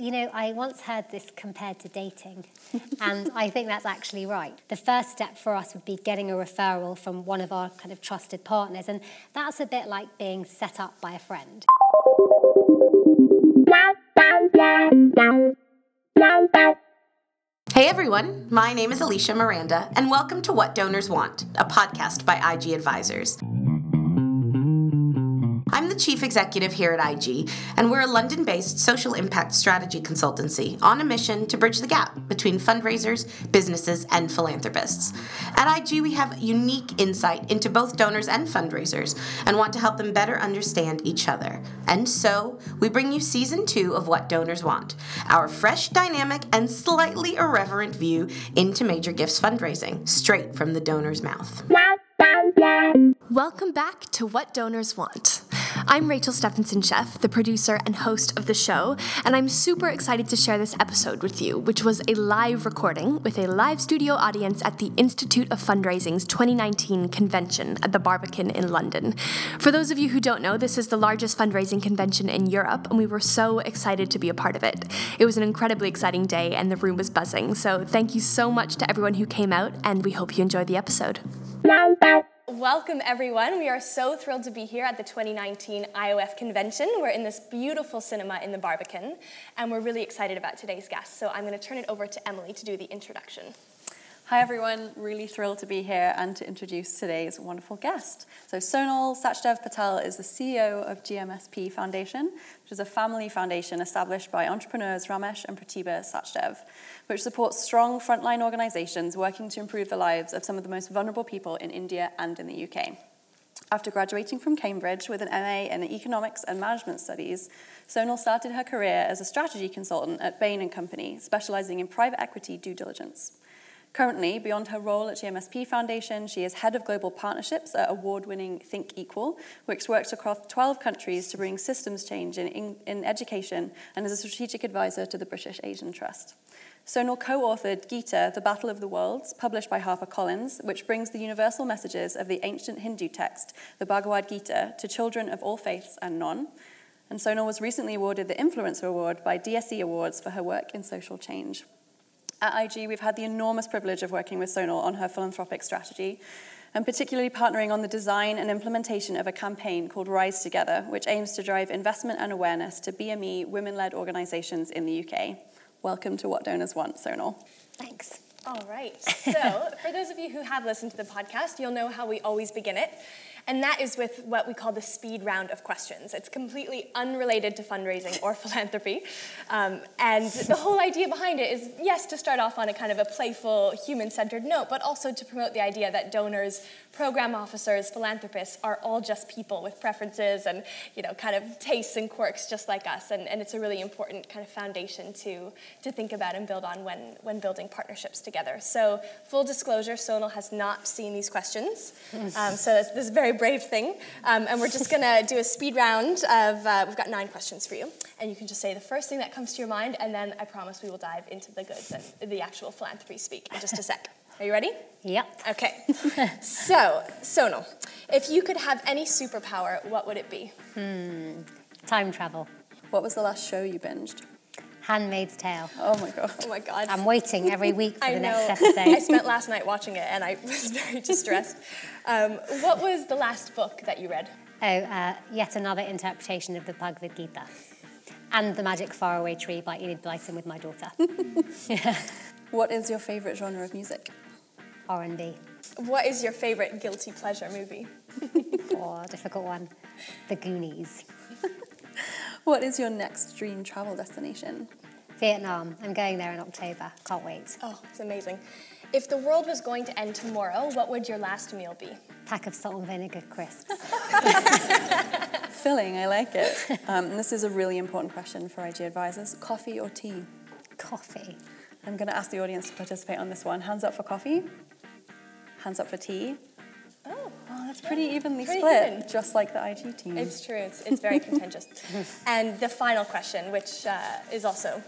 you know, I once heard this compared to dating, and I think that's actually right. The first step for us would be getting a referral from one of our kind of trusted partners, and that's a bit like being set up by a friend. Hey everyone, my name is Alicia Miranda, and welcome to What Donors Want, a podcast by IG Advisors. I'm the chief executive here at IG, and we're a London based social impact strategy consultancy on a mission to bridge the gap between fundraisers, businesses, and philanthropists. At IG, we have unique insight into both donors and fundraisers and want to help them better understand each other. And so, we bring you season two of What Donors Want, our fresh, dynamic, and slightly irreverent view into major gifts fundraising, straight from the donor's mouth. Welcome back to What Donors Want. I'm Rachel Stephenson Chef, the producer and host of the show, and I'm super excited to share this episode with you, which was a live recording with a live studio audience at the Institute of Fundraising's 2019 convention at the Barbican in London. For those of you who don't know, this is the largest fundraising convention in Europe, and we were so excited to be a part of it. It was an incredibly exciting day, and the room was buzzing. So, thank you so much to everyone who came out, and we hope you enjoyed the episode. Welcome, everyone. We are so thrilled to be here at the 2019 IOF convention. We're in this beautiful cinema in the Barbican, and we're really excited about today's guest. So I'm going to turn it over to Emily to do the introduction. Hi everyone, really thrilled to be here and to introduce today's wonderful guest. So Sonal Sachdev Patel is the CEO of GMSP Foundation, which is a family foundation established by entrepreneurs Ramesh and Pratibha Sachdev, which supports strong frontline organizations working to improve the lives of some of the most vulnerable people in India and in the UK. After graduating from Cambridge with an MA in Economics and Management Studies, Sonal started her career as a strategy consultant at Bain & Company, specializing in private equity due diligence. Currently, beyond her role at GMSP Foundation, she is head of global partnerships at award winning Think Equal, which works across 12 countries to bring systems change in, in, in, education and is a strategic advisor to the British Asian Trust. Sonal co authored Gita, The Battle of the Worlds, published by HarperCollins, which brings the universal messages of the ancient Hindu text, the Bhagavad Gita, to children of all faiths and none. And Sonal was recently awarded the Influencer Award by DSE Awards for her work in social change. At IG, we've had the enormous privilege of working with Sonal on her philanthropic strategy, and particularly partnering on the design and implementation of a campaign called Rise Together, which aims to drive investment and awareness to BME women led organisations in the UK. Welcome to What Donors Want, Sonal. Thanks. All right. So, for those of you who have listened to the podcast, you'll know how we always begin it. And that is with what we call the speed round of questions. It's completely unrelated to fundraising or philanthropy. Um, and the whole idea behind it is yes, to start off on a kind of a playful, human centered note, but also to promote the idea that donors, program officers, philanthropists are all just people with preferences and you know, kind of tastes and quirks just like us. And, and it's a really important kind of foundation to, to think about and build on when, when building partnerships together. So, full disclosure, Sonal has not seen these questions. Um, so, this, this is very brave thing. Um, and we're just going to do a speed round of, uh, we've got nine questions for you. And you can just say the first thing that comes to your mind, and then I promise we will dive into the goods and the actual philanthropy speak in just a sec. Are you ready? Yep. Okay. so, Sonal, if you could have any superpower, what would it be? Hmm. Time travel. What was the last show you binged? Handmaid's Tale. Oh my god. Oh my god. I'm waiting every week for I the know. next episode. I spent last night watching it and I was very distressed. Um, what was the last book that you read? Oh, uh, yet another interpretation of the Bhagavad Gita. And The Magic Faraway Tree by Enid Blyton with my daughter. What is your favourite genre of music? R&B. What is your favorite guilty pleasure movie? Oh, difficult one. The Goonies. What is your next dream travel destination? Vietnam. I'm going there in October. Can't wait. Oh, it's amazing. If the world was going to end tomorrow, what would your last meal be? Pack of salt and vinegar crisps. Filling, I like it. Um, this is a really important question for IG advisors. Coffee or tea? Coffee. I'm going to ask the audience to participate on this one. Hands up for coffee. Hands up for tea. Oh, that's pretty evenly Pretty split, even. just like the IG team. it's true. It's, it's very contentious. and the final question, which uh, is also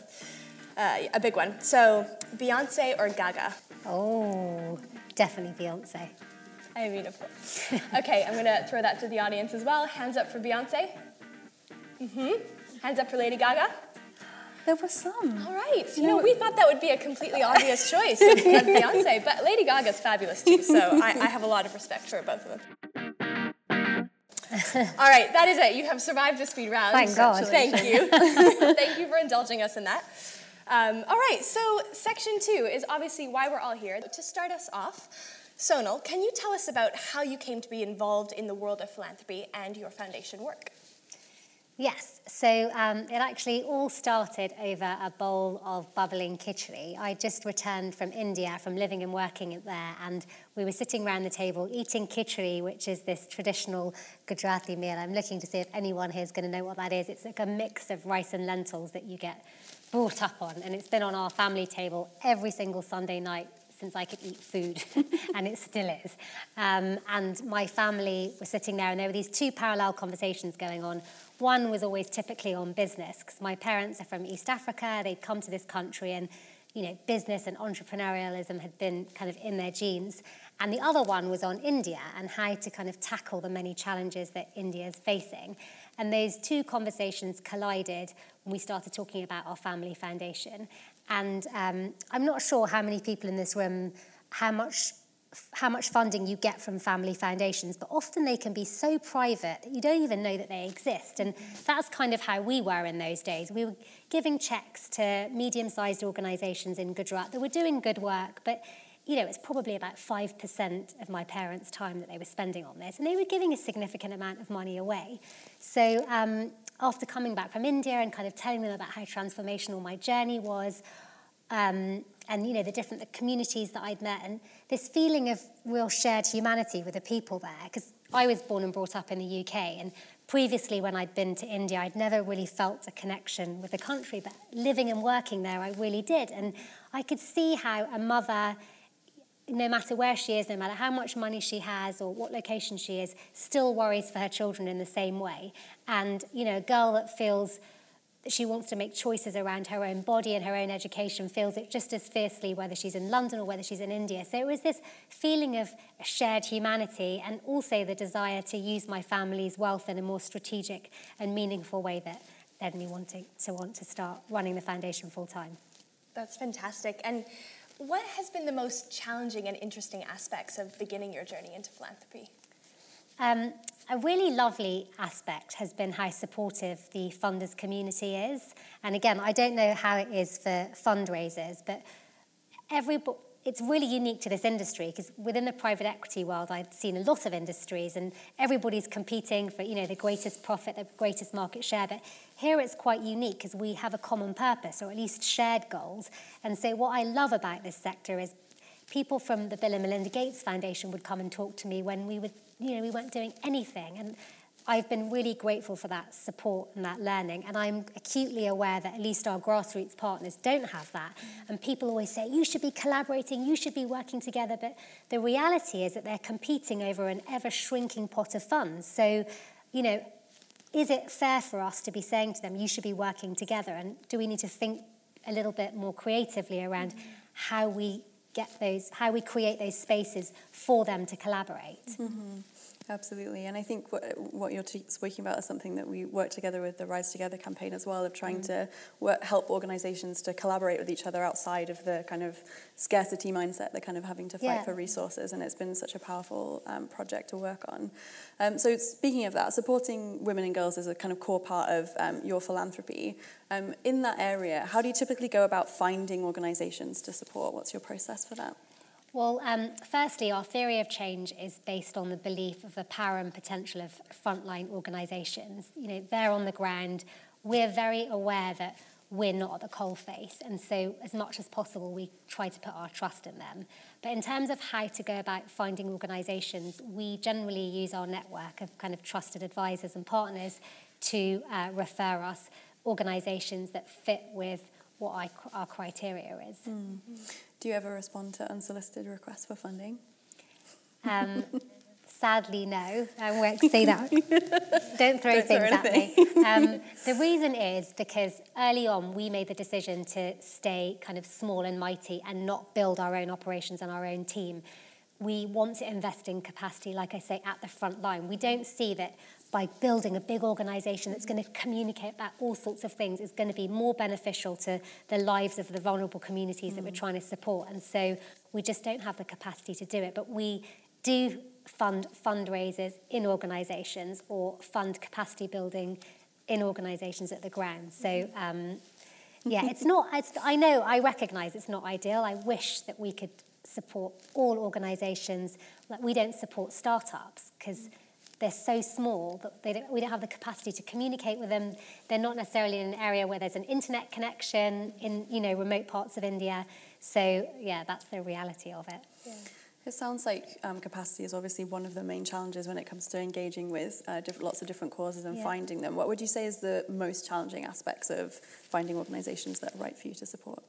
uh, a big one. So, Beyonce or Gaga? Oh, definitely Beyonce. I mean, of course. okay, I'm gonna throw that to the audience as well. Hands up for Beyonce. Mm-hmm. Hands up for Lady Gaga. There were some. All right. You know, we thought that would be a completely obvious choice of, Beyonce, but Lady Gaga's fabulous too, so I, I have a lot of respect for both of them. All right, that is it. You have survived the speed round. Thank God. Thank you. Thank you for indulging us in that. Um, all right, so section two is obviously why we're all here. To start us off, Sonal, can you tell us about how you came to be involved in the world of philanthropy and your foundation work? Yes, so um, it actually all started over a bowl of bubbling khichdi. I just returned from India, from living and working there, and we were sitting around the table eating khichdi, which is this traditional Gujarati meal. I'm looking to see if anyone here is going to know what that is. It's like a mix of rice and lentils that you get brought up on, and it's been on our family table every single Sunday night since I could eat food, and it still is. Um, and my family were sitting there, and there were these two parallel conversations going on. One was always typically on business, because my parents are from East Africa. They'd come to this country, and you know, business and entrepreneurialism had been kind of in their genes. And the other one was on India and how to kind of tackle the many challenges that India is facing. And those two conversations collided when we started talking about our family foundation. And um, I'm not sure how many people in this room, how much how much funding you get from family foundations, but often they can be so private that you don't even know that they exist. And that's kind of how we were in those days. We were giving checks to medium sized organisations in Gujarat that were doing good work, but you know, it's probably about 5% of my parents' time that they were spending on this, and they were giving a significant amount of money away. So um, after coming back from India and kind of telling them about how transformational my journey was, um, and you know the different the communities that I'd met, and this feeling of real shared humanity with the people there, because I was born and brought up in the UK, and previously when I'd been to India, I'd never really felt a connection with the country, but living and working there, I really did, and I could see how a mother no matter where she is, no matter how much money she has or what location she is, still worries for her children in the same way. And, you know, a girl that feels that she wants to make choices around her own body and her own education feels it just as fiercely whether she's in London or whether she's in India. So it was this feeling of shared humanity and also the desire to use my family's wealth in a more strategic and meaningful way that led me wanting to want to start running the foundation full time. That's fantastic. And what has been the most challenging and interesting aspects of beginning your journey into philanthropy? Um, a really lovely aspect has been how supportive the funders community is. And again, I don't know how it is for fundraisers, but every it's really unique to this industry because within the private equity world, I've seen a lot of industries and everybody's competing for you know the greatest profit, the greatest market share. But here it's quite unique because we have a common purpose or at least shared goals. And so what I love about this sector is people from the Bill and Melinda Gates Foundation would come and talk to me when we would you know we weren't doing anything and I've been really grateful for that support and that learning, and I'm acutely aware that at least our grassroots partners don't have that. And people always say, you should be collaborating, you should be working together, but the reality is that they're competing over an ever shrinking pot of funds. So, you know, is it fair for us to be saying to them, you should be working together? And do we need to think a little bit more creatively around mm-hmm. how we get those, how we create those spaces for them to collaborate? Mm-hmm. Absolutely, and I think what, what you're t- speaking about is something that we work together with the Rise Together campaign as well, of trying mm. to work, help organisations to collaborate with each other outside of the kind of scarcity mindset, the kind of having to fight yeah. for resources, and it's been such a powerful um, project to work on. Um, so speaking of that, supporting women and girls is a kind of core part of um, your philanthropy. Um, in that area, how do you typically go about finding organisations to support? What's your process for that? Well, um, firstly, our theory of change is based on the belief of the power and potential of frontline organisations. You know, they're on the ground. We're very aware that we're not at the coalface, and so as much as possible, we try to put our trust in them. But in terms of how to go about finding organisations, we generally use our network of kind of trusted advisors and partners to uh, refer us organisations that fit with what I, our criteria is. Mm. Do you ever respond to unsolicited requests for funding? Um, sadly, no. I won't say that. Don't throw Don't things throw at me. Um, the reason is because early on we made the decision to stay kind of small and mighty and not build our own operations and our own team. We want to invest in capacity, like I say, at the front line. We don't see that by building a big organization that's going to communicate about all sorts of things is going to be more beneficial to the lives of the vulnerable communities mm. that we're trying to support. And so we just don't have the capacity to do it. But we do fund fundraisers in organizations or fund capacity building in organizations at the ground. So um, yeah, it's not, it's, I know, I recognize it's not ideal. I wish that we could support all organizations. Like we don't support startups because they're so small that don't, we don't have the capacity to communicate with them. They're not necessarily in an area where there's an internet connection in, you know, remote parts of India. So yeah, that's the reality of it. Yeah. It sounds like um, capacity is obviously one of the main challenges when it comes to engaging with uh, diff- lots of different causes and yeah. finding them. What would you say is the most challenging aspects of finding organisations that are right for you to support?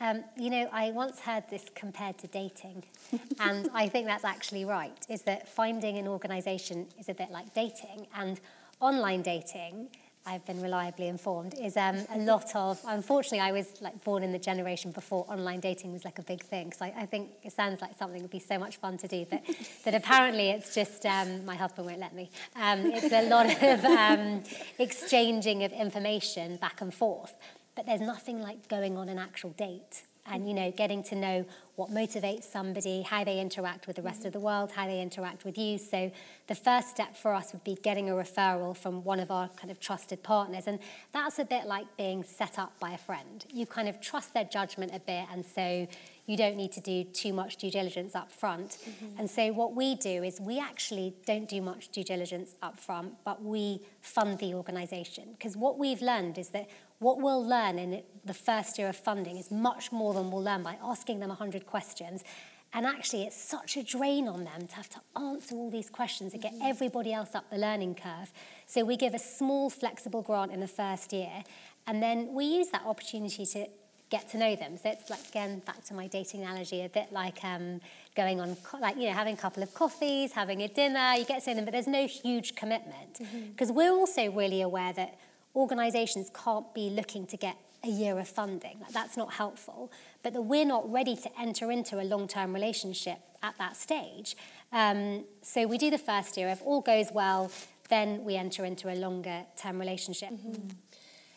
Um, you know, I once heard this compared to dating, and I think that's actually right. Is that finding an organisation is a bit like dating, and online dating I've been reliably informed, is um, a lot of, unfortunately, I was like born in the generation before online dating was like a big thing. So I, I think it sounds like something would be so much fun to do, but that apparently it's just, um, my husband won't let me. Um, it's a lot of um, exchanging of information back and forth, but there's nothing like going on an actual date and you know getting to know what motivates somebody how they interact with the rest mm-hmm. of the world how they interact with you. So the first step for us would be getting a referral from one of our kind of trusted partners. And that's a bit like being set up by a friend. You kind of trust their judgment a bit and so you don't need to do too much due diligence up front. Mm-hmm. and so what we do is we actually don't do much due diligence up front but we fund the organization. Because what we've learned is that what we'll learn in the first year of funding is much more than we'll learn by asking them 100 questions. And actually, it's such a drain on them to have to answer all these questions and get mm-hmm. everybody else up the learning curve. So we give a small, flexible grant in the first year, and then we use that opportunity to get to know them. So it's like again back to my dating analogy, a bit like um, going on, like you know, having a couple of coffees, having a dinner. You get to know them, but there's no huge commitment because mm-hmm. we're also really aware that organisations can't be looking to get a year of funding. That's not helpful. But that we're not ready to enter into a long term relationship at that stage. Um, so we do the first year. If all goes well, then we enter into a longer term relationship. Mm-hmm.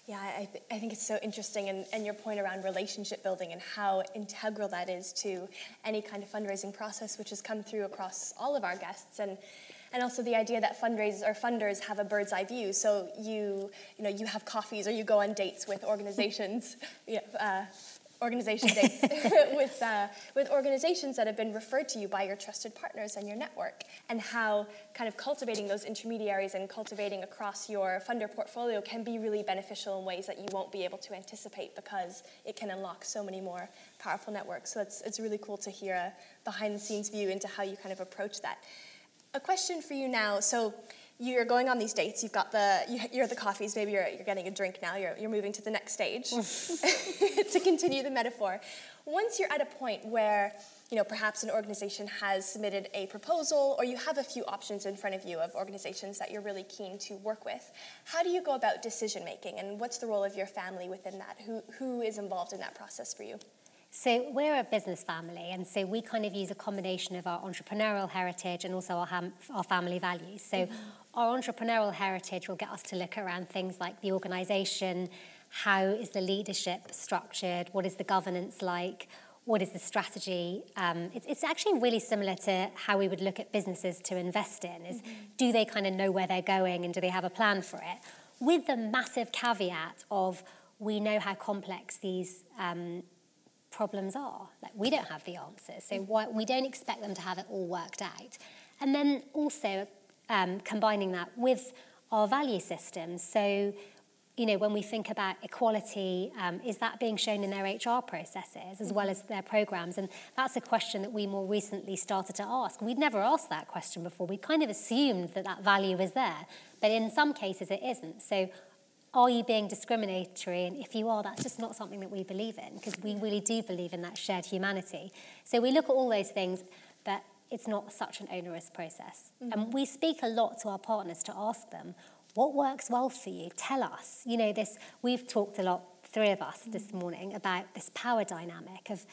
Yeah, I, th- I, think it's so interesting, and, and your point around relationship building and how integral that is to any kind of fundraising process, which has come through across all of our guests. And and also the idea that fundraisers or funders have a bird's eye view. So you, you know, you have coffees or you go on dates with organizations, you know, uh, organization dates with, uh, with organizations that have been referred to you by your trusted partners and your network, and how kind of cultivating those intermediaries and cultivating across your funder portfolio can be really beneficial in ways that you won't be able to anticipate because it can unlock so many more powerful networks. So it's, it's really cool to hear a behind the scenes view into how you kind of approach that. A question for you now. So you're going on these dates. You've got the you, are at the coffees. Maybe you're you're getting a drink now. You're you're moving to the next stage to continue the metaphor. Once you're at a point where you know perhaps an organization has submitted a proposal, or you have a few options in front of you of organizations that you're really keen to work with. How do you go about decision making, and what's the role of your family within that? Who who is involved in that process for you? So we're a business family, and so we kind of use a combination of our entrepreneurial heritage and also our, ham- our family values. So mm-hmm. our entrepreneurial heritage will get us to look around things like the organisation, how is the leadership structured, what is the governance like, what is the strategy. Um, it's, it's actually really similar to how we would look at businesses to invest in. Is mm-hmm. do they kind of know where they're going and do they have a plan for it? With the massive caveat of we know how complex these um, problems are. Like we don't have the answers, so why, we don't expect them to have it all worked out. And then also um, combining that with our value systems. So, you know, when we think about equality, um, is that being shown in their HR processes as well as their programs? And that's a question that we more recently started to ask. We'd never asked that question before. We kind of assumed that that value is there, but in some cases it isn't. So are you being discriminatory? And if you are, that's just not something that we believe in because we really do believe in that shared humanity. So we look at all those things, but it's not such an onerous process. Mm-hmm. And we speak a lot to our partners to ask them, what works well for you? Tell us. You know, this we've talked a lot, three of us mm-hmm. this morning, about this power dynamic of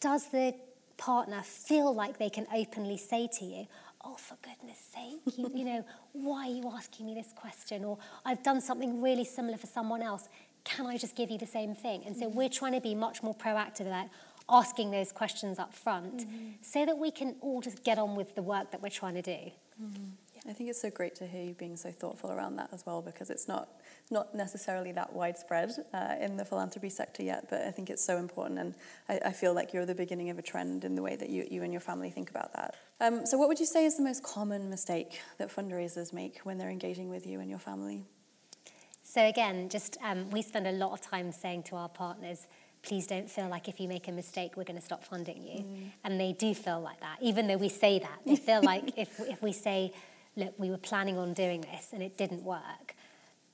does the partner feel like they can openly say to you, oh, for goodness sake, you, you know, why are you asking me this question? Or I've done something really similar for someone else. Can I just give you the same thing? And so mm-hmm. we're trying to be much more proactive about asking those questions up front mm-hmm. so that we can all just get on with the work that we're trying to do. Mm-hmm. I think it's so great to hear you being so thoughtful around that as well because it's not not necessarily that widespread uh, in the philanthropy sector yet, but I think it's so important and I, I, feel like you're the beginning of a trend in the way that you, you and your family think about that. Um, so what would you say is the most common mistake that fundraisers make when they're engaging with you and your family? So again, just um, we spend a lot of time saying to our partners, please don't feel like if you make a mistake, we're going to stop funding you. Mm. And they do feel like that, even though we say that. They feel like if, if we say, look, we were planning on doing this and it didn't work,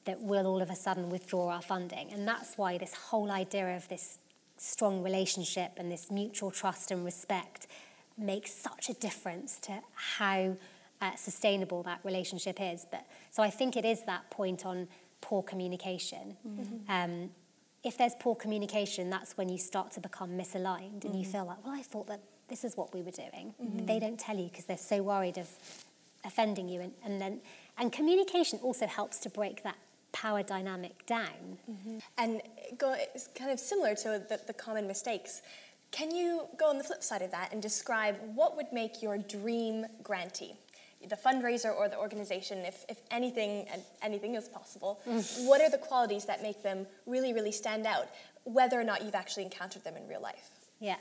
that we'll all of a sudden withdraw our funding. And that's why this whole idea of this strong relationship and this mutual trust and respect makes such a difference to how uh, sustainable that relationship is. But so I think it is that point on poor communication. Mm-hmm. Um, if there's poor communication, that's when you start to become misaligned mm-hmm. and you mm-hmm. feel like, well, I thought that this is what we were doing. Mm-hmm. They don't tell you because they're so worried of offending you. And, and then, and communication also helps to break that power dynamic down. Mm-hmm. And go, it's kind of similar to the, the common mistakes. Can you go on the flip side of that and describe what would make your dream grantee? the fundraiser or the organization, if, if anything and anything is possible, mm. what are the qualities that make them really, really stand out, whether or not you've actually encountered them in real life? Yeah.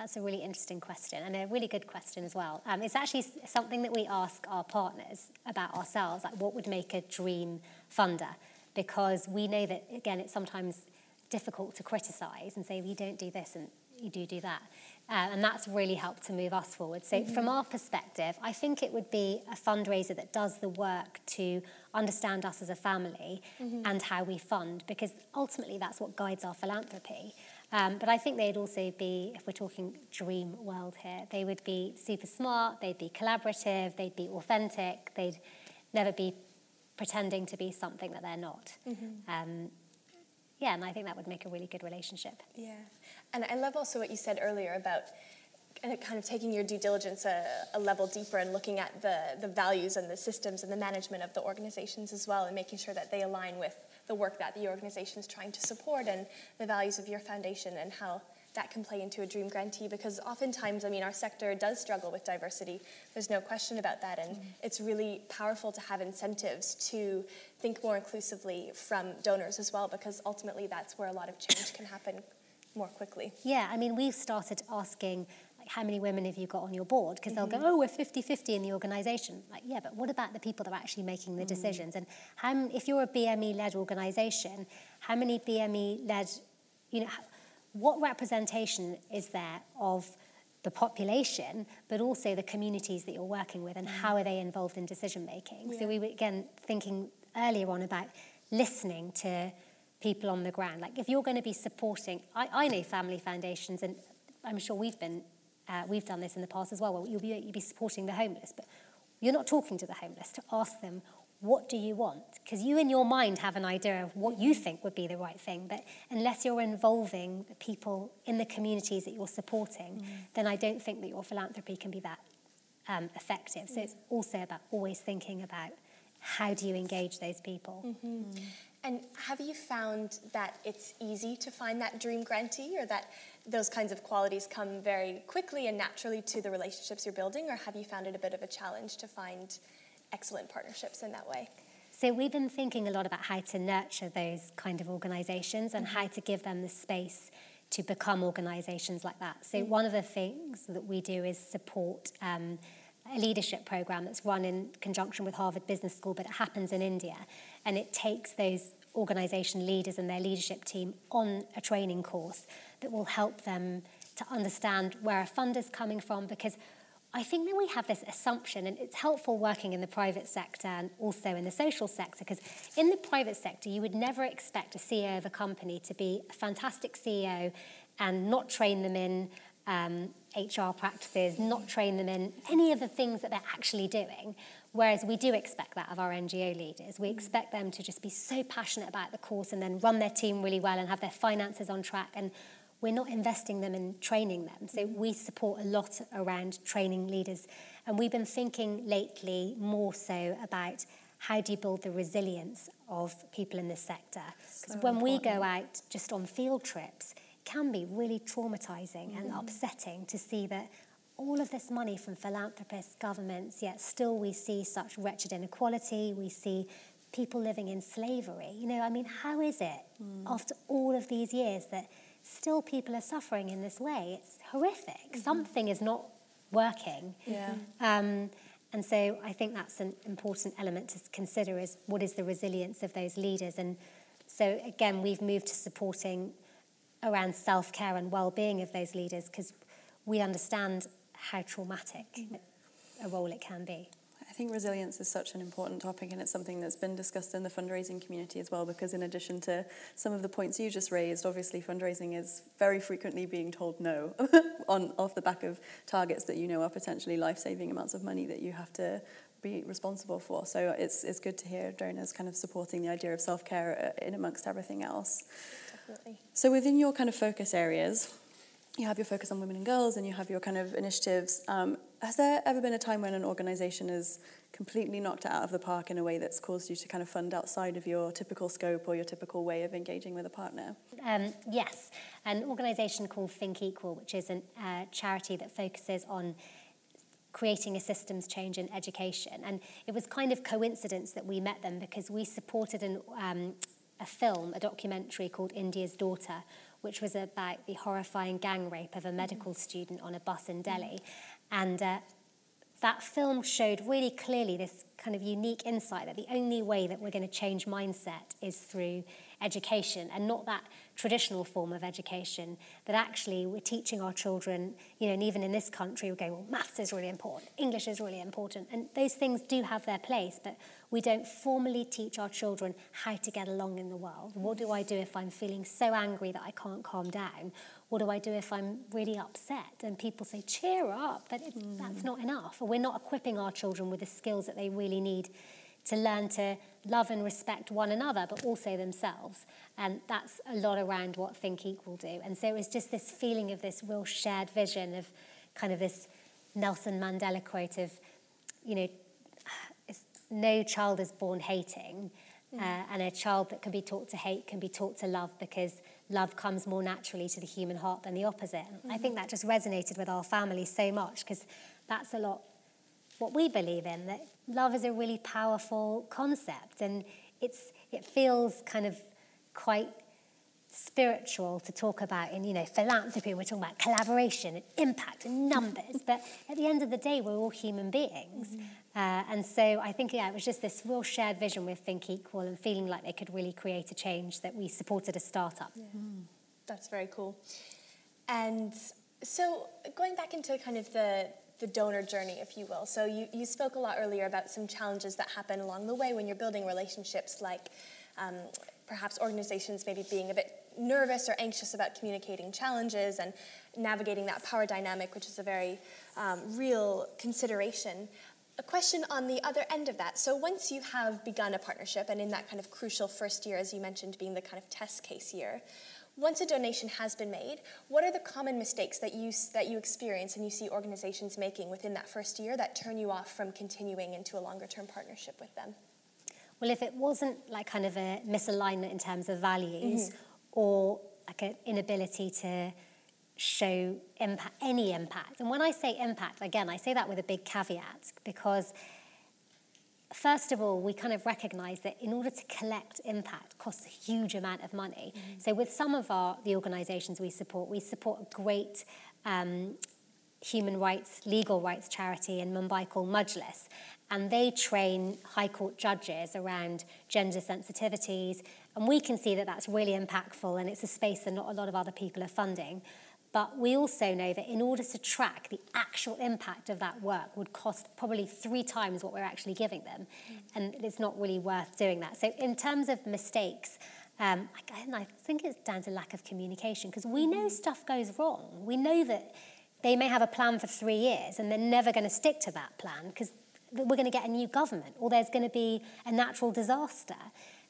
That's a really interesting question and a really good question as well. Um, it's actually something that we ask our partners about ourselves, like what would make a dream funder? Because we know that, again, it's sometimes difficult to criticize and say, well, you don't do this and you do do that. Uh, and that's really helped to move us forward. So, mm-hmm. from our perspective, I think it would be a fundraiser that does the work to understand us as a family mm-hmm. and how we fund, because ultimately that's what guides our philanthropy. Um, but I think they'd also be, if we're talking dream world here, they would be super smart, they'd be collaborative, they'd be authentic, they'd never be pretending to be something that they're not. Mm-hmm. Um, yeah, and I think that would make a really good relationship. Yeah. And I love also what you said earlier about kind of taking your due diligence a, a, level deeper and looking at the, the values and the systems and the management of the organizations as well and making sure that they align with the work that the organization is trying to support and the values of your foundation and how that can play into a dream grantee because oftentimes, I mean, our sector does struggle with diversity. There's no question about that. And mm-hmm. it's really powerful to have incentives to think more inclusively from donors as well because ultimately that's where a lot of change can happen more quickly. Yeah, I mean, we've started asking how many women have you got on your board? Because mm-hmm. they'll go, oh, we're 50-50 in the organisation. Like, yeah, but what about the people that are actually making the mm-hmm. decisions? And how, if you're a BME-led organisation, how many BME-led, you know, what representation is there of the population, but also the communities that you're working with, and mm-hmm. how are they involved in decision making? Yeah. So we were again thinking earlier on about listening to people on the ground. Like if you're going to be supporting, I, I know family foundations, and I'm sure we've been uh, we've done this in the past as well. Well, you'll be, you'll be supporting the homeless, but you're not talking to the homeless to ask them, what do you want? Because you in your mind have an idea of what you think would be the right thing, but unless you're involving the people in the communities that you're supporting, mm. then I don't think that your philanthropy can be that um, effective. So it's also about always thinking about how do you engage those people. Mm-hmm. And have you found that it's easy to find that dream grantee or that those kinds of qualities come very quickly and naturally to the relationships you're building, or have you found it a bit of a challenge to find excellent partnerships in that way? So we've been thinking a lot about how to nurture those kind of organizations and mm-hmm. how to give them the space to become organizations like that. So mm-hmm. one of the things that we do is support um, a leadership program that's run in conjunction with Harvard Business School, but it happens in India. And it takes those organization leaders and their leadership team on a training course that will help them to understand where a fund is coming from because I think that we have this assumption, and it's helpful working in the private sector and also in the social sector, because in the private sector, you would never expect a CEO of a company to be a fantastic CEO and not train them in um, HR practices, not train them in any of the things that they're actually doing. Whereas we do expect that of our NGO leaders. We expect them to just be so passionate about the course and then run their team really well and have their finances on track and we're not investing them in training them. So we support a lot around training leaders. And we've been thinking lately more so about how do you build the resilience of people in this sector? Because so when important. we go out just on field trips, can be really traumatizing mm-hmm. and upsetting to see that all of this money from philanthropists, governments, yet still we see such wretched inequality, we see people living in slavery. You know, I mean, how is it mm. after all of these years that still people are suffering in this way. It's horrific. Mm-hmm. Something is not working. Yeah. Um, and so I think that's an important element to consider is what is the resilience of those leaders. And so again, we've moved to supporting around self-care and well-being of those leaders because we understand how traumatic mm-hmm. a role it can be. I think resilience is such an important topic, and it's something that's been discussed in the fundraising community as well. Because, in addition to some of the points you just raised, obviously fundraising is very frequently being told no on off the back of targets that you know are potentially life-saving amounts of money that you have to be responsible for. So it's it's good to hear donors kind of supporting the idea of self-care uh, in amongst everything else. Definitely. So within your kind of focus areas, you have your focus on women and girls and you have your kind of initiatives. Um, has there ever been a time when an organisation is completely knocked it out of the park in a way that's caused you to kind of fund outside of your typical scope or your typical way of engaging with a partner? Um, yes, an organisation called Think Equal, which is a uh, charity that focuses on creating a systems change in education. And it was kind of coincidence that we met them because we supported an, um, a film, a documentary called India's Daughter, which was about the horrifying gang rape of a medical student on a bus in Delhi. And uh, that film showed really clearly this kind of unique insight that the only way that we're going to change mindset is through education and not that traditional form of education that actually we're teaching our children you know and even in this country we're going well maths is really important english is really important and those things do have their place but we don't formally teach our children how to get along in the world what do i do if i'm feeling so angry that i can't calm down what do I do if I'm really upset? And people say, cheer up, but mm. that's not enough. We're not equipping our children with the skills that they really need to learn to love and respect one another, but also themselves. And that's a lot around what Think Equal do. And so it was just this feeling of this real shared vision of kind of this Nelson Mandela quote of, you know, no child is born hating, mm. uh, and a child that can be taught to hate can be taught to love because love comes more naturally to the human heart than the opposite. Mm-hmm. I think that just resonated with our family so much because that's a lot what we believe in that love is a really powerful concept and it's it feels kind of quite spiritual to talk about in you know philanthropy we're talking about collaboration and impact and numbers but at the end of the day we're all human beings mm-hmm. Uh, and so i think yeah it was just this real shared vision with think equal and feeling like they could really create a change that we supported a startup yeah. mm. that's very cool and so going back into kind of the the donor journey, if you will. So you, you spoke a lot earlier about some challenges that happen along the way when you're building relationships, like um, perhaps organizations maybe being a bit nervous or anxious about communicating challenges and navigating that power dynamic, which is a very um, real consideration. A question on the other end of that. So, once you have begun a partnership, and in that kind of crucial first year, as you mentioned, being the kind of test case year, once a donation has been made, what are the common mistakes that you, that you experience and you see organizations making within that first year that turn you off from continuing into a longer term partnership with them? Well, if it wasn't like kind of a misalignment in terms of values, mm-hmm or like an inability to show impact, any impact. And when I say impact, again, I say that with a big caveat because first of all, we kind of recognize that in order to collect impact costs a huge amount of money. Mm-hmm. So with some of our the organizations we support, we support a great um, human rights, legal rights charity in Mumbai called Majlis. And they train high court judges around gender sensitivities, and we can see that that's really impactful and it's a space that not a lot of other people are funding. But we also know that in order to track the actual impact of that work would cost probably three times what we're actually giving them. Mm. And it's not really worth doing that. So, in terms of mistakes, um, I think it's down to lack of communication because we know mm-hmm. stuff goes wrong. We know that they may have a plan for three years and they're never going to stick to that plan because we're going to get a new government or there's going to be a natural disaster.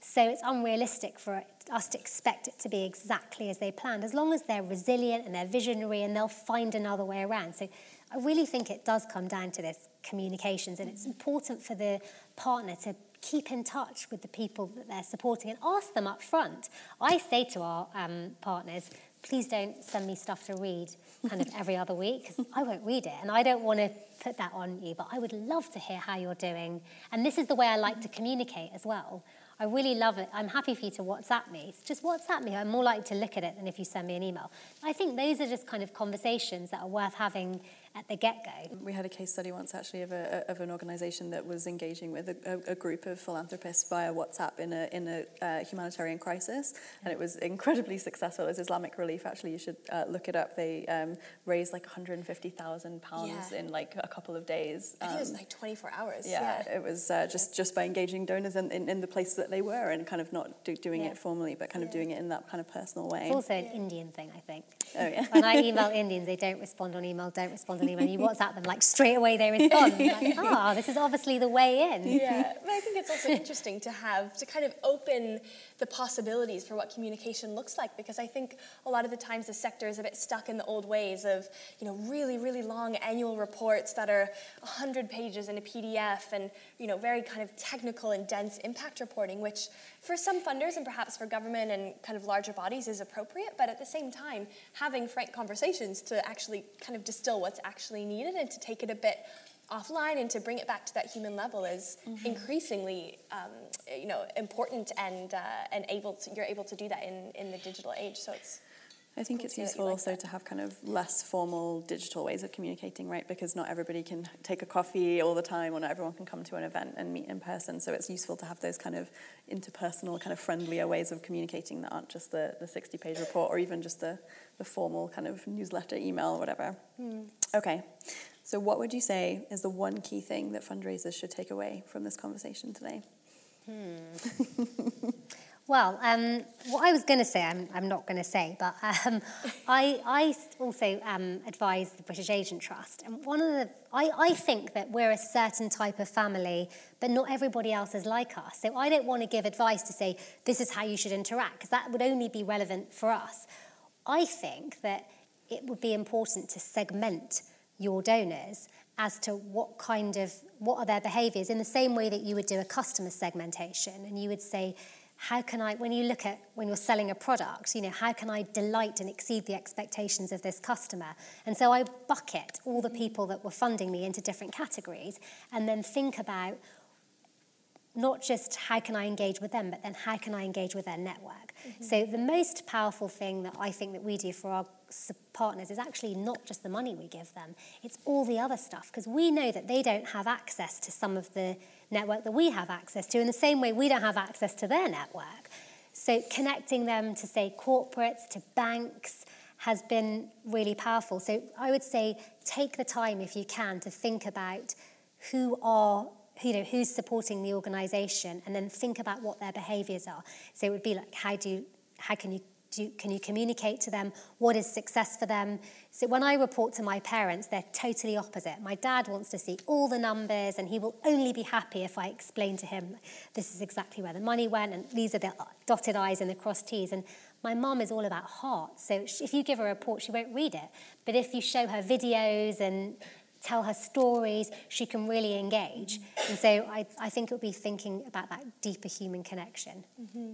So it's unrealistic for it, us to expect it to be exactly as they planned, as long as they're resilient and they're visionary and they'll find another way around. So I really think it does come down to this communications, and it's important for the partner to keep in touch with the people that they're supporting and ask them up front. I say to our um, partners, please don't send me stuff to read kind of every other week because I won't read it and I don't want to put that on you, but I would love to hear how you're doing. And this is the way I like to communicate as well. I really love it. I'm happy for you to WhatsApp me. It's just WhatsApp me. I'm more likely to look at it than if you send me an email. I think those are just kind of conversations that are worth having at the get-go. We had a case study once actually of, a, of an organisation that was engaging with a, a, group of philanthropists via WhatsApp in a, in a uh, humanitarian crisis, and it was incredibly successful. It was Islamic Relief, actually, you should uh, look it up. They um, raised like £150,000 yeah. in like a couple of days. Um, I think it was um, like 24 hours. Yeah, yeah. it was uh, just, just by engaging donors in, in, in, the place that they were and kind of not do, doing yeah. it formally, but kind of doing it in that kind of personal way. It's also an Indian thing, I think. Oh, yeah. when I email Indians, they don't respond on email, don't respond on email. You WhatsApp them, like straight away they respond. like, ah, oh, this is obviously the way in. Yeah, but I think it's also interesting to have, to kind of open the possibilities for what communication looks like because I think a lot of the times the sector is a bit stuck in the old ways of, you know, really, really long annual reports that are 100 pages in a PDF and, you know, very kind of technical and dense impact reporting, which for some funders and perhaps for government and kind of larger bodies is appropriate, but at the same time, having frank conversations to actually kind of distill what's actually needed and to take it a bit offline and to bring it back to that human level is mm-hmm. increasingly um, you know important and uh, and able to you're able to do that in in the digital age so it's I think it's useful like also that. to have kind of less formal digital ways of communicating, right? Because not everybody can take a coffee all the time, or not everyone can come to an event and meet in person. So it's useful to have those kind of interpersonal, kind of friendlier ways of communicating that aren't just the, the 60 page report or even just the, the formal kind of newsletter, email, or whatever. Mm. Okay. So, what would you say is the one key thing that fundraisers should take away from this conversation today? Hmm. Well, um, what I was going to say, I'm, I'm not going to say, but um, I, I also um, advise the British Asian Trust. And one of the, I, I think that we're a certain type of family, but not everybody else is like us. So I don't want to give advice to say, this is how you should interact, because that would only be relevant for us. I think that it would be important to segment your donors as to what kind of what are their behaviors in the same way that you would do a customer segmentation and you would say how can I, when you look at when you're selling a product, you know, how can I delight and exceed the expectations of this customer? And so I bucket all the people that were funding me into different categories and then think about not just how can I engage with them, but then how can I engage with their network. Mm-hmm. So the most powerful thing that I think that we do for our partners is actually not just the money we give them, it's all the other stuff, because we know that they don't have access to some of the network that we have access to, in the same way we don't have access to their network. So connecting them to, say, corporates, to banks, has been really powerful. So I would say take the time, if you can, to think about who are you know who's supporting the organization and then think about what their behaviors are so it would be like how do you, how can you do, can you communicate to them what is success for them? So when I report to my parents, they're totally opposite. My dad wants to see all the numbers, and he will only be happy if I explain to him this is exactly where the money went, and these are the dotted I's and the crossed T's. And my mum is all about heart. So if you give her a report, she won't read it. But if you show her videos and tell her stories, she can really engage. And so I, I think it would be thinking about that deeper human connection. Mm-hmm.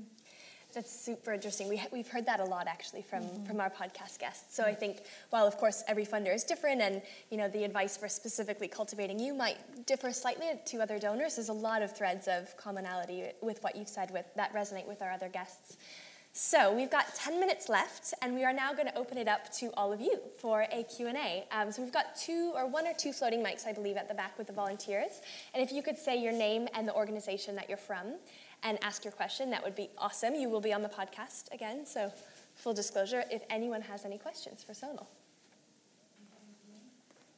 That's super interesting. We, we've heard that a lot actually from, mm-hmm. from our podcast guests. So I think while of course every funder is different and you know the advice for specifically cultivating you might differ slightly to other donors, there's a lot of threads of commonality with what you've said with that resonate with our other guests. So we've got 10 minutes left, and we are now going to open it up to all of you for a Q&A. Um, so we've got two or one or two floating mics, I believe, at the back with the volunteers. And if you could say your name and the organization that you're from, and ask your question. That would be awesome. You will be on the podcast again. So, full disclosure if anyone has any questions for Sonal.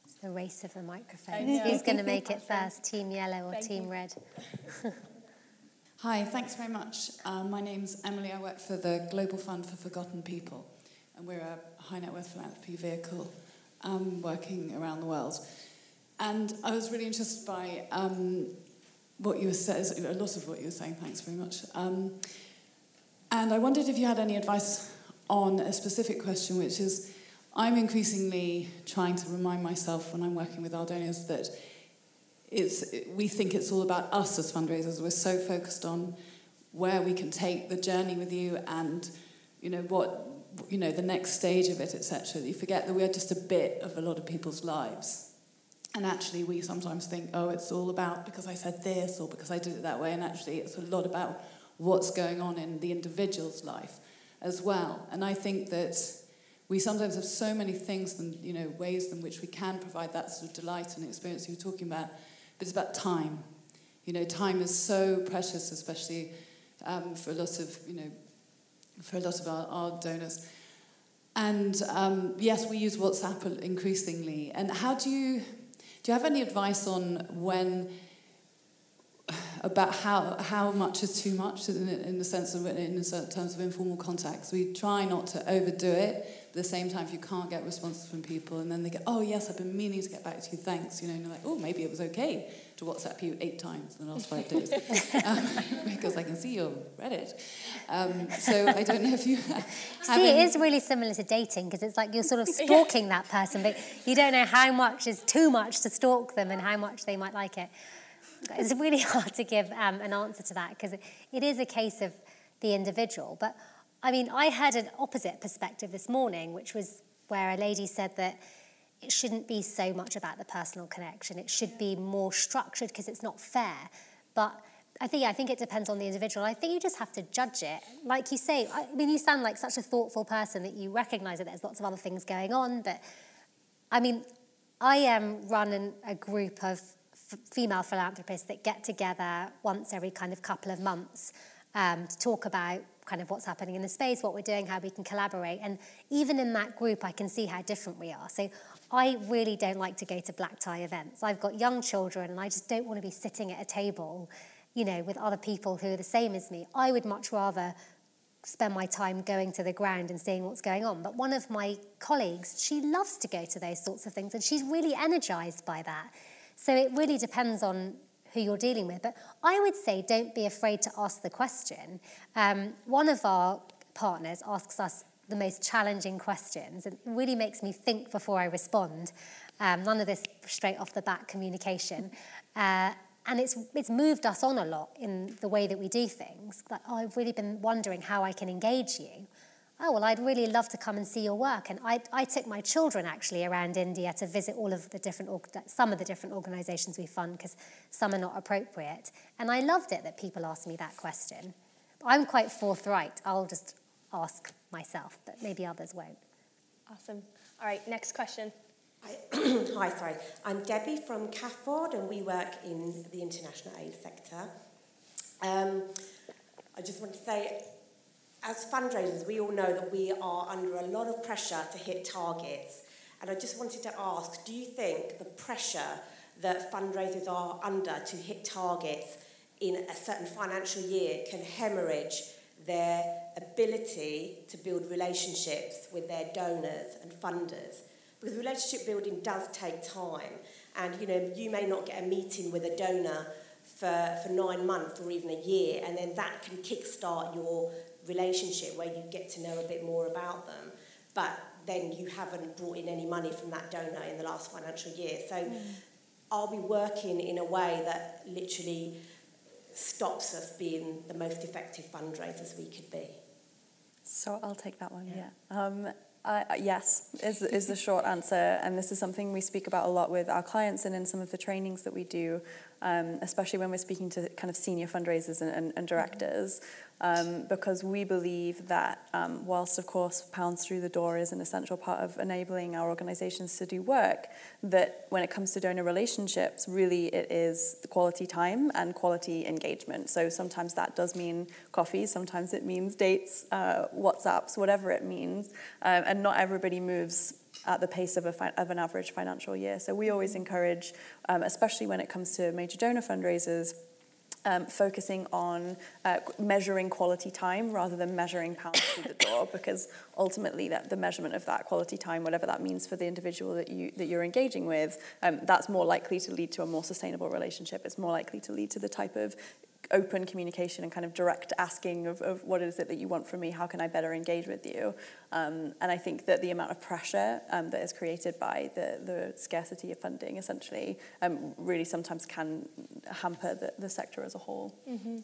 It's the race of the microphones. Who's going to make it first, Team Yellow or Thank Team you. Red? Hi, thanks very much. Um, my name's Emily. I work for the Global Fund for Forgotten People, and we're a high net worth philanthropy vehicle um, working around the world. And I was really interested by um, what you were saying, a lot of what you were saying. Thanks very much. Um, and I wondered if you had any advice on a specific question, which is I'm increasingly trying to remind myself when I'm working with our donors that it's, we think it's all about us as fundraisers. We're so focused on where we can take the journey with you and you know what you know the next stage of it etc you forget that we're just a bit of a lot of people's lives and actually we sometimes think oh it's all about because i said this or because i did it that way and actually it's a lot about what's going on in the individual's life as well and i think that we sometimes have so many things and you know ways in which we can provide that sort of delight and experience you were talking about but it's about time you know time is so precious especially um, for a lot of you know for a lot of our, our donors. And um, yes, we use WhatsApp increasingly. And how do you do you have any advice on when about how how much is too much in, in the sense of in terms of informal contacts? We try not to overdo it at the same time, if you can't get responses from people, and then they go, "Oh yes, I've been meaning to get back to you. Thanks." You know, and you're like, "Oh, maybe it was okay to WhatsApp you eight times in the last five days um, because I can see your Reddit." Um, so I don't know if you see. It is really similar to dating because it's like you're sort of stalking yeah. that person, but you don't know how much is too much to stalk them and how much they might like it. It's really hard to give um, an answer to that because it, it is a case of the individual, but I mean, I had an opposite perspective this morning, which was where a lady said that it shouldn't be so much about the personal connection. It should be more structured because it's not fair. But I think I think it depends on the individual. I think you just have to judge it. Like you say, I mean, you sound like such a thoughtful person that you recognise that there's lots of other things going on. But I mean, I am running a group of f- female philanthropists that get together once every kind of couple of months um, to talk about kind of what's happening in the space, what we're doing, how we can collaborate. And even in that group, I can see how different we are. So I really don't like to go to black tie events. I've got young children and I just don't want to be sitting at a table, you know, with other people who are the same as me. I would much rather spend my time going to the ground and seeing what's going on. But one of my colleagues, she loves to go to those sorts of things and she's really energized by that. So it really depends on who you're dealing with. But I would say don't be afraid to ask the question. Um, one of our partners asks us the most challenging questions and it really makes me think before I respond. Um, none of this straight off the bat communication. Uh, and it's, it's moved us on a lot in the way that we do things. Like, oh, I've really been wondering how I can engage you oh, well, I'd really love to come and see your work. And I, I took my children actually around India to visit all of the different, some of the different organisations we fund because some are not appropriate. And I loved it that people asked me that question. I'm quite forthright. I'll just ask myself, but maybe others won't. Awesome. All right, next question. Hi, Hi sorry. I'm Debbie from CAFOD, and we work in the international aid sector. Um, I just want to say as fundraisers, we all know that we are under a lot of pressure to hit targets. And I just wanted to ask do you think the pressure that fundraisers are under to hit targets in a certain financial year can hemorrhage their ability to build relationships with their donors and funders? Because relationship building does take time. And you know, you may not get a meeting with a donor for, for nine months or even a year, and then that can kickstart your relationship where you get to know a bit more about them, but then you haven't brought in any money from that donor in the last financial year. So mm. are we working in a way that literally stops us being the most effective fundraisers we could be? So I'll take that one, yeah. yeah. Um, uh, yes, is, is the short answer. And this is something we speak about a lot with our clients and in some of the trainings that we do, um, especially when we're speaking to kind of senior fundraisers and, and, and directors um, because we believe that um, whilst, of course, Pounds Through the Door is an essential part of enabling our organizations to do work, that when it comes to donor relationships, really it is quality time and quality engagement. So sometimes that does mean coffee, sometimes it means dates, uh, WhatsApps, whatever it means. Um, and not everybody moves at the pace of, fi- of an average financial year. So we always encourage, um, especially when it comes to major donor fundraisers, um, focusing on uh, measuring quality time rather than measuring pounds through the door because ultimately that the measurement of that quality time whatever that means for the individual that you that you're engaging with um, that's more likely to lead to a more sustainable relationship. It's more likely to lead to the type of open communication and kind of direct asking of, of what is it that you want from me, how can I better engage with you. Um, and I think that the amount of pressure um, that is created by the, the scarcity of funding essentially um, really sometimes can hamper the, the sector as a whole. Mm-hmm.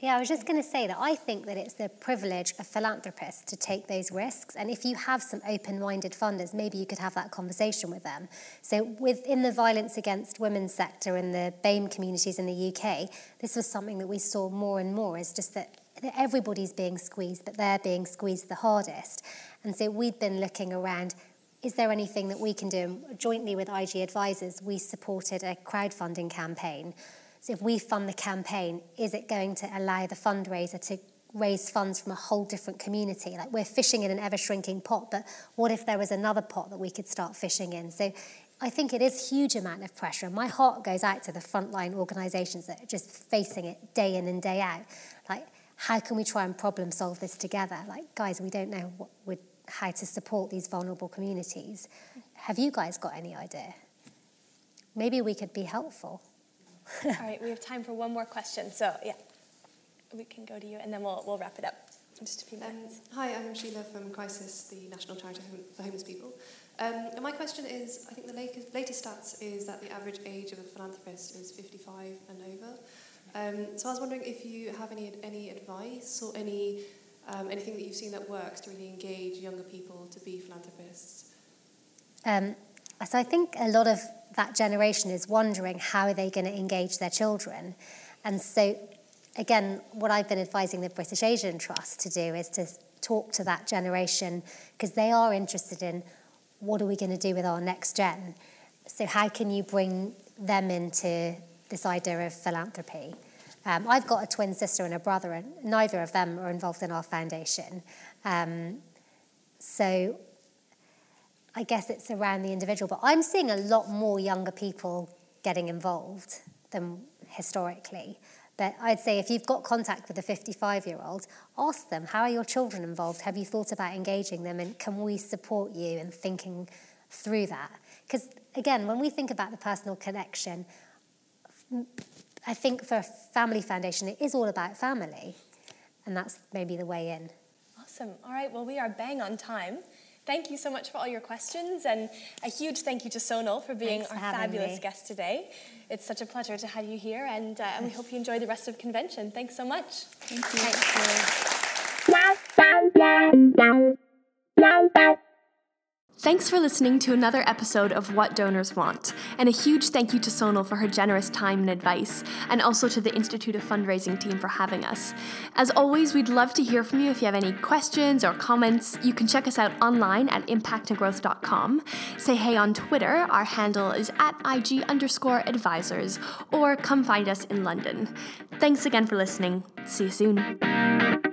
Yeah, I was just going to say that I think that it's the privilege of philanthropists to take those risks. And if you have some open minded funders, maybe you could have that conversation with them. So, within the violence against women sector in the BAME communities in the UK, this was something that we saw more and more is just that everybody's being squeezed, but they're being squeezed the hardest. And so, we've been looking around is there anything that we can do? Jointly with IG Advisors, we supported a crowdfunding campaign so if we fund the campaign, is it going to allow the fundraiser to raise funds from a whole different community? Like we're fishing in an ever shrinking pot, but what if there was another pot that we could start fishing in? So I think it is a huge amount of pressure. And my heart goes out to the frontline organisations that are just facing it day in and day out. Like, how can we try and problem solve this together? Like, guys, we don't know what how to support these vulnerable communities. Have you guys got any idea? Maybe we could be helpful. All right, we have time for one more question. So, yeah, we can go to you and then we'll, we'll wrap it up in just a few um, minutes. Um, hi, I'm Sheila from Crisis, the National Charity for Homeless People. Um, and my question is I think the latest, latest stats is that the average age of a philanthropist is 55 and over. Um, so I was wondering if you have any, any advice or any, um, anything that you've seen that works to really engage younger people to be philanthropists. Um, so I think a lot of that generation is wondering how are they going to engage their children. And so, again, what I've been advising the British Asian Trust to do is to talk to that generation because they are interested in what are we going to do with our next gen. So, how can you bring them into this idea of philanthropy? Um, I've got a twin sister and a brother, and neither of them are involved in our foundation. Um, so I guess it's around the individual, but I'm seeing a lot more younger people getting involved than historically. But I'd say if you've got contact with a 55 year old, ask them, how are your children involved? Have you thought about engaging them? And can we support you in thinking through that? Because again, when we think about the personal connection, I think for a family foundation, it is all about family. And that's maybe the way in. Awesome. All right, well, we are bang on time. Thank you so much for all your questions, and a huge thank you to Sonal for being Thanks our for fabulous me. It's such It's such a pleasure to have you here, and, uh, and we hope you enjoy the rest of the convention. Thanks so much. Thank you. Thank you. Thanks for listening to another episode of What Donors Want, and a huge thank you to Sonal for her generous time and advice, and also to the Institute of Fundraising team for having us. As always, we'd love to hear from you if you have any questions or comments. You can check us out online at impactandgrowth.com. Say hey on Twitter, our handle is at IG underscore advisors, or come find us in London. Thanks again for listening. See you soon.